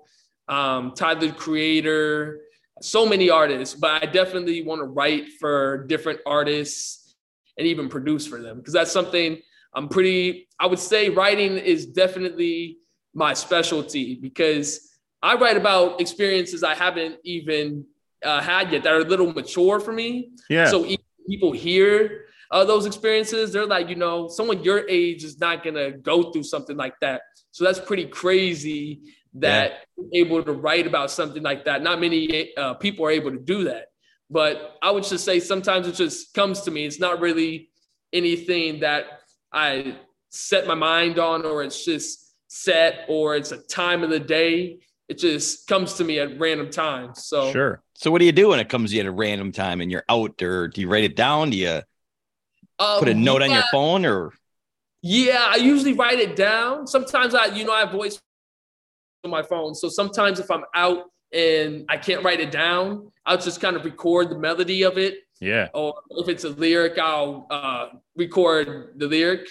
um, Tyler the Creator, so many artists. But I definitely want to write for different artists and even produce for them because that's something I'm pretty. I would say writing is definitely my specialty because I write about experiences I haven't even uh, had yet that are a little mature for me. Yeah. So people hear uh, those experiences, they're like, you know, someone your age is not gonna go through something like that. So that's pretty crazy that yeah. able to write about something like that. Not many uh, people are able to do that. But I would just say sometimes it just comes to me. It's not really anything that I set my mind on, or it's just set, or it's a time of the day. It just comes to me at random times. So sure. So what do you do when it comes to you at a random time and you're out, or do you write it down? Do you um, put a note yeah. on your phone, or? Yeah, I usually write it down. Sometimes I, you know, I have voice my phone. So sometimes if I'm out and I can't write it down, I'll just kind of record the melody of it. Yeah. Or if it's a lyric, I'll uh, record the lyric.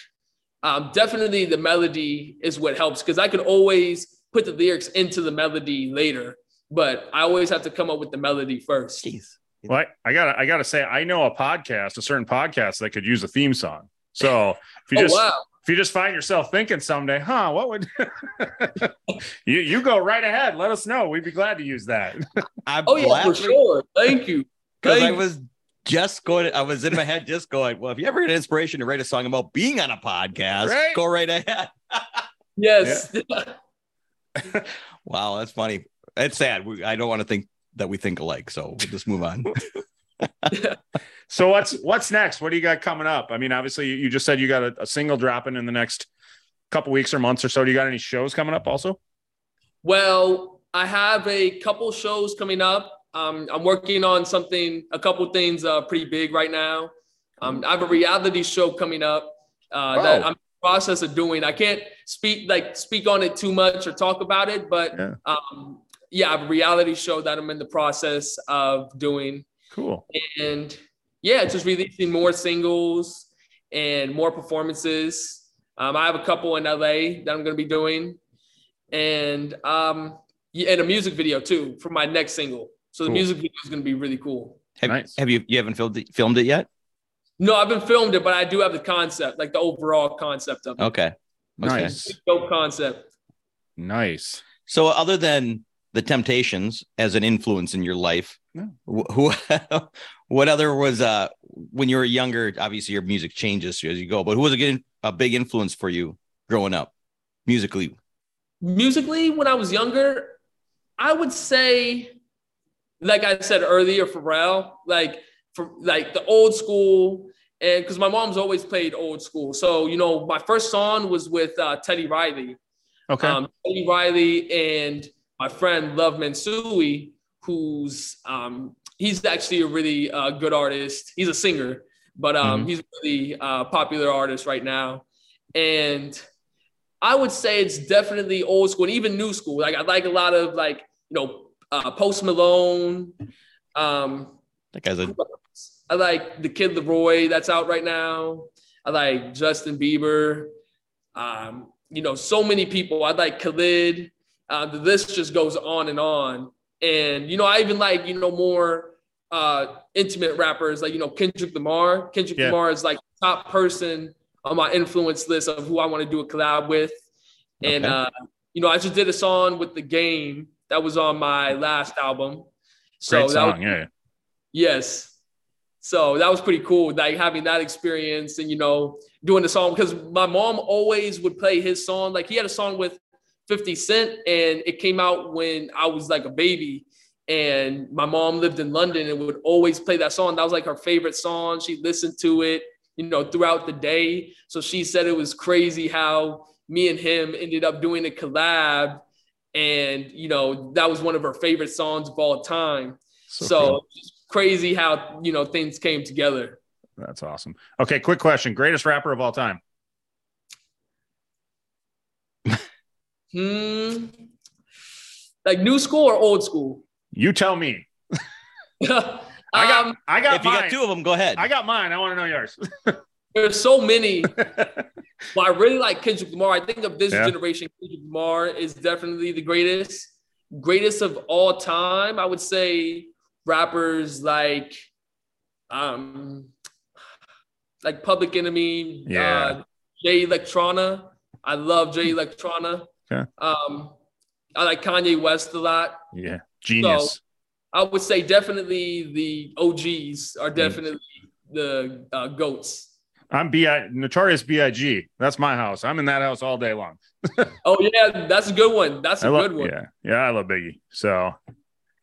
Um, definitely the melody is what helps because I can always put the lyrics into the melody later, but I always have to come up with the melody first. Jeez. Well, I, I gotta I gotta say I know a podcast, a certain podcast that could use a theme song. So if you oh, just wow if you just find yourself thinking someday, huh, what would (laughs) you you go right ahead? Let us know. We'd be glad to use that. (laughs) I'm oh yeah, for sure. Thank you. Because I was just going, I was in my head just going, well, if you ever get inspiration to write a song about being on a podcast, right? go right ahead. (laughs) yes. wow, that's funny. It's sad. We, I don't want to think that we think alike, so we'll just move on. (laughs) so what's what's next? What do you got coming up? I mean, obviously you just said you got a, a single dropping in the next couple weeks or months or so. Do you got any shows coming up also? Well, I have a couple shows coming up. Um, I'm working on something, a couple things uh, pretty big right now. Um, I have a reality show coming up uh, oh. that I'm in the process of doing. I can't speak like speak on it too much or talk about it, but yeah. Um, yeah, I have a reality show that I'm in the process of doing. Cool. And yeah, just releasing more singles and more performances. Um, I have a couple in LA that I'm going to be doing, and um, and a music video too for my next single. So the cool. music video is going to be really cool. Have, nice. have you you haven't filmed it, filmed it yet? No, I've been filmed it, but I do have the concept, like the overall concept of it. Okay. Nice. Dope concept. Nice. So other than the Temptations as an influence in your life. Yeah. Who, (laughs) what other was uh when you were younger? Obviously, your music changes as you go, but who was a, a big influence for you growing up, musically? Musically, when I was younger, I would say, like I said earlier, Pharrell, like for like the old school, and because my mom's always played old school, so you know, my first song was with uh, Teddy Riley. Okay, um, Teddy Riley and my friend Love Mansui, who's um, he's actually a really uh, good artist. He's a singer, but um, mm-hmm. he's a really uh, popular artist right now. And I would say it's definitely old school and even new school. Like I like a lot of like you know uh, Post Malone. Um, that guy's a. I like the Kid LAROI that's out right now. I like Justin Bieber. Um, you know, so many people. I like Khalid. Uh, the list just goes on and on. And you know, I even like you know more uh, intimate rappers like you know Kendrick Lamar. Kendrick yeah. Lamar is like top person on my influence list of who I want to do a collab with. Okay. And uh, you know, I just did a song with the game that was on my last album. So Great song, was, yeah. Yes. So that was pretty cool, like having that experience and you know doing the song because my mom always would play his song. Like he had a song with 50 Cent, and it came out when I was like a baby. And my mom lived in London and would always play that song. That was like her favorite song. She listened to it, you know, throughout the day. So she said it was crazy how me and him ended up doing a collab. And, you know, that was one of her favorite songs of all time. So, so cool. crazy how, you know, things came together. That's awesome. Okay, quick question. Greatest rapper of all time? Hmm. Like new school or old school? You tell me. (laughs) I got. Um, I got. If mine. you got two of them, go ahead. I got mine. I want to know yours. (laughs) There's so many. (laughs) but I really like Kendrick Lamar. I think of this yeah. generation, Kendrick Lamar is definitely the greatest, greatest of all time. I would say rappers like, um, like Public Enemy, yeah, uh, Jay Electronica. I love Jay Electronica. Okay. Um, I like Kanye West a lot. Yeah. Genius. I would say definitely the OGs are definitely the uh, goats. I'm bi notorious big. That's my house. I'm in that house all day long. (laughs) Oh yeah, that's a good one. That's a love, good one. Yeah, yeah, I love Biggie. So,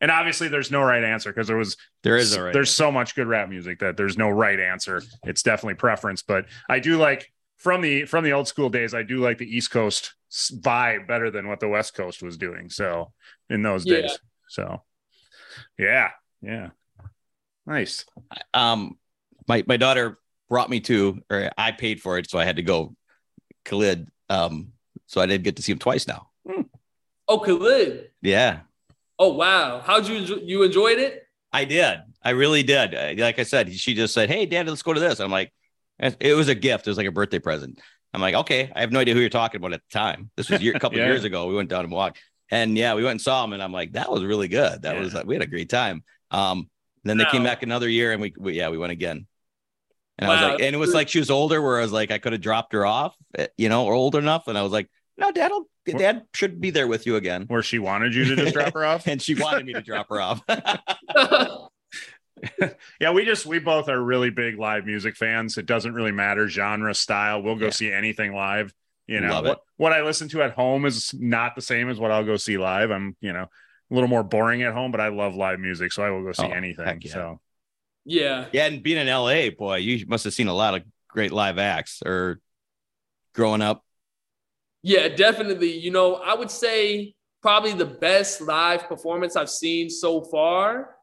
and obviously, there's no right answer because there was There is a right. there's so much good rap music that there's no right answer. It's definitely preference, but I do like from the from the old school days. I do like the East Coast vibe better than what the West Coast was doing. So in those Yeah. days, so yeah, yeah, nice. um my my daughter brought me to or I paid for it, so I had to go Khalid. Um, so I did get to see him twice now. Oh, Khalid. Yeah, Oh wow, how'd you enjoy- you enjoyed it? I did. I really did. Like I said, she just said, "Hey, Dad, let's go to this." I'm like, it was a gift. It was like a birthday present. I'm like, okay. I have no idea who you're talking about at the time. This was year, a (laughs) couple Yeah. of years ago. We went down and walked, and yeah, we went and saw him, and I'm like, that was really good. That Yeah. was we had a great time. Um, then they came back another year, and we, we yeah, we went again. And I was like, and it was like she was older, where I was like, I could have dropped her off, eh, you know, or old enough, and I was like, no, dad, will Dad should be there with you again. Where she wanted you to just drop her off. (laughs) And she wanted me to drop her off. (laughs) (laughs) Yeah, we just we both are really big live music fans. It doesn't really matter genre, style. We'll go Yeah. see anything live. You know what, what I listen to at home is not the same as what I'll go see live. I'm you know a little more boring at home, but I love live music, so I will go see Oh, anything. yeah. So yeah, Yeah, and being in LA, boy, you must have seen a lot of great live acts or growing up. yeah, definitely. You know, I would say probably the best live performance I've seen so far.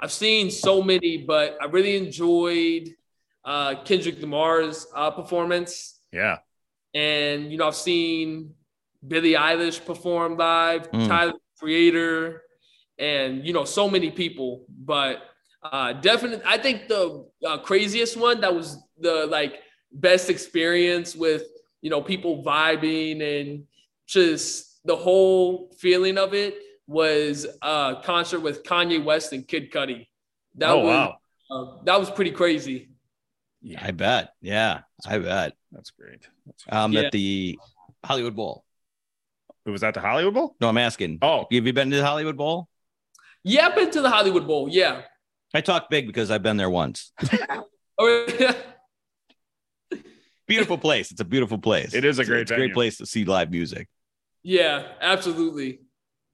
I've seen so many, but I really enjoyed uh, Kendrick Lamar's uh, performance. yeah, And, you know, I've seen Billie Eilish perform live, Mm. Tyler the Creator, and, you know, so many people. But uh, definitely, I think the uh, craziest one that was the like best experience with, you know, people vibing and just the whole feeling of it was a concert with Kanye West and Kid Cudi. That oh was wow, uh, that was pretty crazy. I bet. Yeah, I bet. that's great. That's Um, Yeah. at the Hollywood Bowl. Was that the Hollywood Bowl? No, I'm asking. Oh, Have you been to the Hollywood Bowl? Yeah, I've been to the Hollywood Bowl. Yeah. I talk big because I've been there once. (laughs) Oh, Beautiful place. It's a beautiful place. It is a great it's a great place to see live music. yeah, absolutely.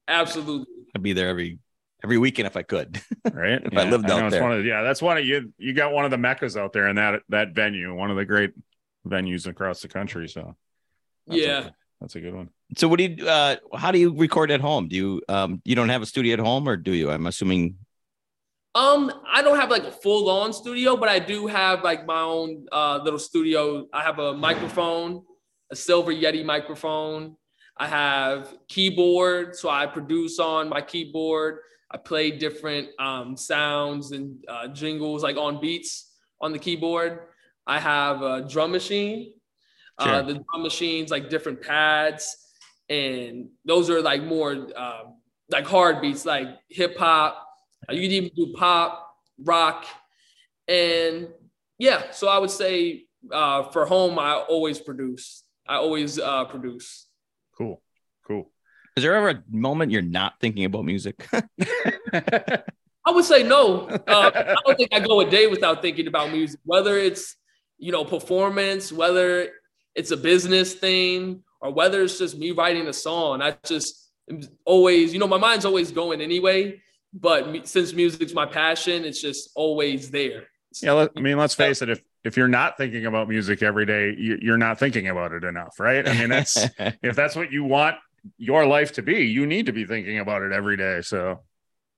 Absolutely. I'd be there every every weekend if I could. (laughs) right. If I lived know out there. one of- yeah, that's one of you. You got one of the meccas out there in that that venue, one of the great venues across the country. So that's Yeah. a, that's a good one. so what do you uh how do you record at home? Do you um you don't have a studio at home or do you? I'm assuming Um, I don't have like a full on studio, but I do have like my own uh, little studio. I have a microphone, a silver Yeti microphone. I have keyboard, so I produce on my keyboard. I play different um, sounds and uh, jingles like on beats on the keyboard. I have a drum machine. Uh, the drum machines like different pads, and those are like more um, like hard beats, like hip hop. Uh, You can even do pop, rock, and yeah. So I would say uh, for home, I always produce. I always uh, produce. Cool. Cool. is there ever a moment you're not thinking about music? (laughs) I would say no. Uh, I don't think I go a day without thinking about music, whether it's you know performance, whether it's a business thing, or whether it's just me writing a song. I just am always, you know, my mind's always going anyway. But me, since music's my passion, it's just always there. Yeah, let, I mean, let's face it. If if you're not thinking about music every day, you, you're not thinking about it enough, right? I mean, that's (laughs) if that's what you want your life to be, you need to be thinking about it every day. So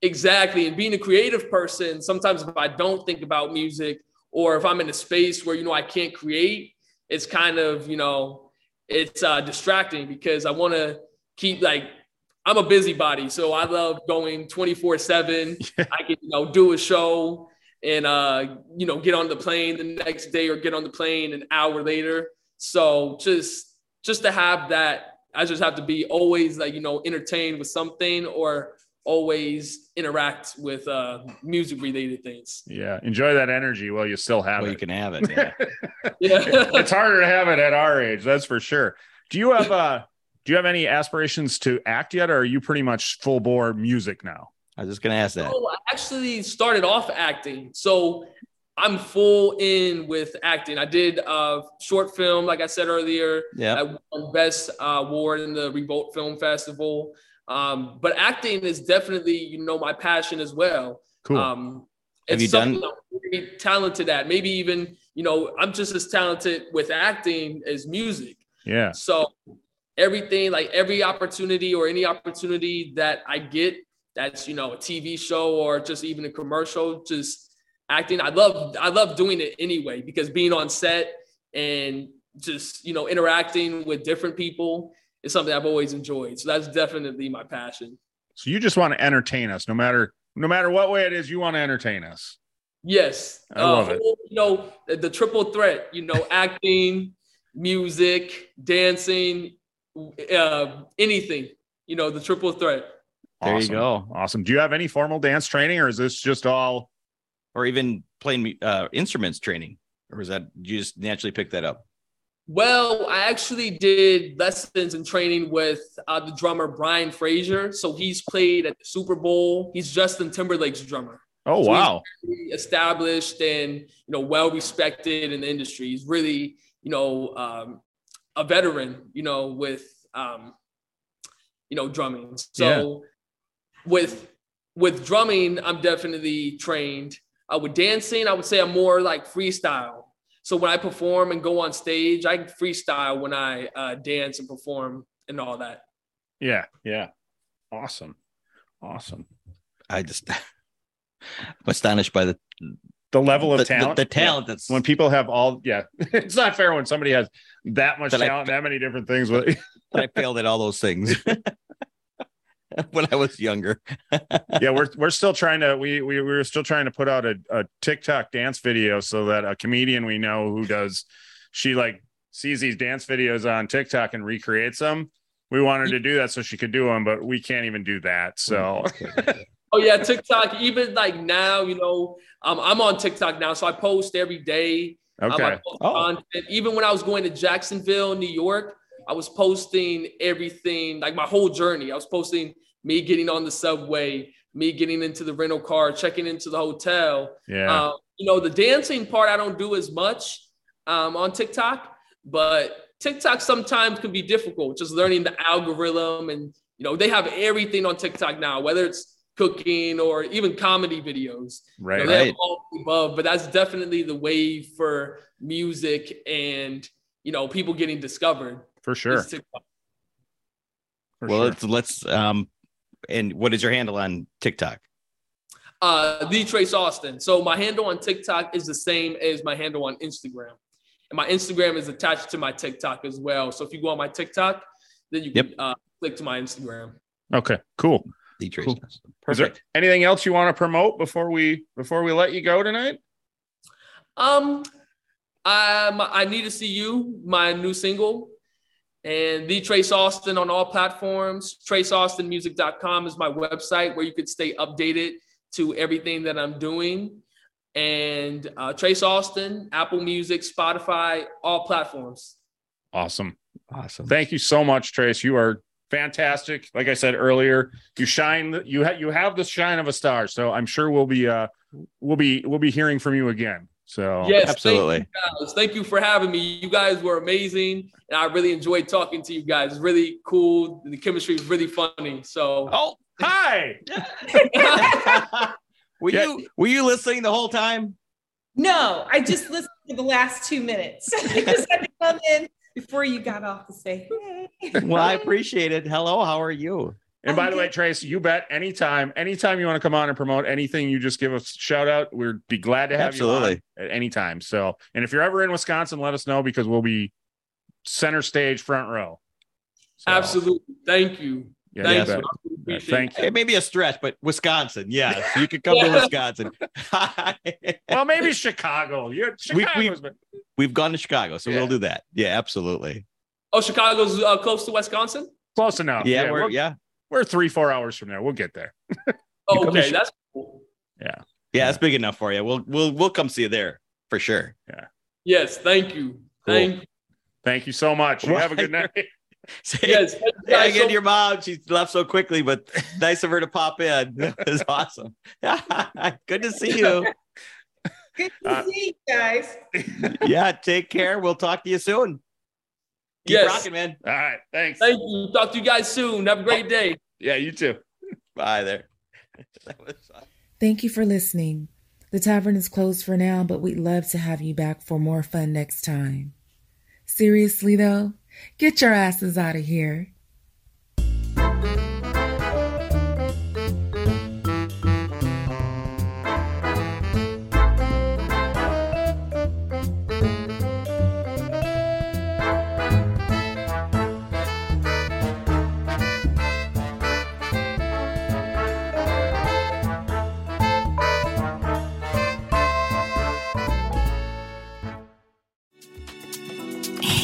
Exactly. And being a creative person, sometimes if I don't think about music or if I'm in a space where, you know, I can't create, it's kind of, you know, it's uh, distracting because I want to keep like, I'm a busybody. So I love going 24 seven. (laughs) I can, you know, do a show and, uh, you know, get on the plane the next day or get on the plane an hour later. So just, just to have that, I just have to be always like, you know, entertained with something or always interact with uh, music related things. yeah, enjoy that energy while you still have well, it. you can have it. Yeah. (laughs) Yeah. it's harder to have it at our age, that's for sure. Do you have uh do Do you have any aspirations to act yet, or are you pretty much full bore music now? I was just gonna ask that. Oh, I actually started off acting. So I'm full in with acting. I did a short film, like I said earlier. Yeah. I won Best uh, Award in the Revolt Film Festival. Um, but acting is definitely, you know, my passion as well. Cool. Um, Have it's you something done- I'm very talented at. Maybe even, you know, I'm just as talented with acting as music. yeah. So everything, like every opportunity or any opportunity that I get, that's you know a TV show or just even a commercial, just acting. I love I love doing it anyway because being on set and just you know interacting with different people is something I've always enjoyed. So that's definitely my passion. So you just want to entertain us, no matter no matter what way it is. You want to entertain us. Yes, I love it. You know the, the triple threat. You know (laughs) acting, music, dancing, uh, anything. You know the triple threat. There you go. Awesome. Do you have any formal dance training, or is this just all? Or even playing uh, instruments training, or was that you just naturally pick that up? Well, I actually did lessons and training with uh, the drummer Brian Frasier. So he's played at the Super Bowl. He's Justin Timberlake's drummer. Oh So wow. really established and you know well respected in the industry. He's really you know um, a veteran. You know with um, you know drumming. So with with drumming, I'm definitely trained. Uh, with dancing, I would say I'm more like freestyle. So when I perform and go on stage, I freestyle when I uh, dance and perform and all that. Yeah. Yeah. Awesome. Awesome. I just (laughs) I'm astonished by the The level of the, the- talent. the talent that's when people have all yeah (laughs) it's not fair when somebody has that much That I- talent that many different things with (laughs) that I failed at all those things (laughs) when I was younger. (laughs) yeah we're we're still trying to we we we're still trying to put out a, a tiktok dance video so that a comedian we know who does she like sees these dance videos on tiktok and recreates them we wanted to do that so she could do them but we can't even do that so (laughs) Oh yeah, TikTok. Even like now, you know, um, I'm on TikTok now, so I post every day. Um, okay post Oh. content. Even when I was going to Jacksonville, New York, I was posting everything, like my whole journey. I was posting me getting on the subway, me getting into the rental car, checking into the hotel. yeah Um, you know, the dancing part I don't do as much um, on TikTok, but TikTok sometimes can be difficult. Just learning the algorithm, and you know, they have everything on TikTok now, whether it's cooking or even comedy videos. You know, right Right. all above, but that's definitely the wave for music and you know people getting discovered. for sure for well, sure. let's let's um, and what is your handle on TikTok? Uh, the Trace Austin. So my handle on TikTok is the same as my handle on Instagram, and my Instagram is attached to my TikTok as well. So if you go on my TikTok, then you can uh, click to my Instagram. okay cool The Trace. Cool. Johnson. Is there Perfect. anything else you want to promote before we before we let you go tonight Um, um, I need to see you, my new single, and the Trace Austin on all platforms. TraceAustinMusic.com is my website where you could stay updated to everything that I'm doing. And uh, Trace Austin, Apple Music, Spotify, all platforms. awesome Awesome. Thank you so much, Trace. You are fantastic. Like I said earlier, you shine. You have you have the shine of a star. So I'm sure we'll be uh we'll be we'll be hearing from you again. So Yes, absolutely. Thank you, guys. Thank you for having me. You guys were amazing, and I really enjoyed talking to you guys. It's really cool. The chemistry was really funny. So, Oh, hi. (laughs) were Yeah. you were you listening the whole time? No, I just listened for the last two minutes. (laughs) I just had to come in before you got off to say, hey. Well, I appreciate it. Hello, how are you? And by I'm the way. Trace, you bet anytime, anytime you want to come on and promote anything, you just give us a shout out. We'd be glad to have you Absolutely. on at any time. So, and if you're ever in Wisconsin, let us know because we'll be center stage, front row. So, absolutely. Thank you. Yeah, Thank you you. bet. I Thank it. It may be a stretch, but Wisconsin, yeah. You could come to (laughs) Wisconsin. (laughs) Well, maybe Chicago. You're We- we- Chicago's been- We've gone to Chicago, so Yeah. we'll do that. Yeah, absolutely. Oh, Chicago's uh, close to Wisconsin. close enough. Yeah, we're we're, yeah. We're three, four hours from there. We'll get there. (laughs) Oh, okay, that's cool. Yeah, yeah, that's big enough for you. We'll we'll we'll come see you there for sure. Yeah. Yes, thank you. Cool. Thank you. Thank you so much. You have a good night. (laughs) (laughs) Say, Yes, thank you yeah, again, so- your mom, she left so quickly, but nice of her to pop in. It was awesome. Good to see you. Good to Uh, see you guys. Yeah, take care. We'll talk to you soon. Keep Yes. rocking, man. All right. Thanks. Thank you. Talk to you guys soon. Have a great oh, day. Yeah, you too. (laughs) Bye there. (laughs) That was fun. Thank you for listening. The tavern is closed for now, but we'd love to have you back for more fun next time. Seriously, though, get your asses out of here.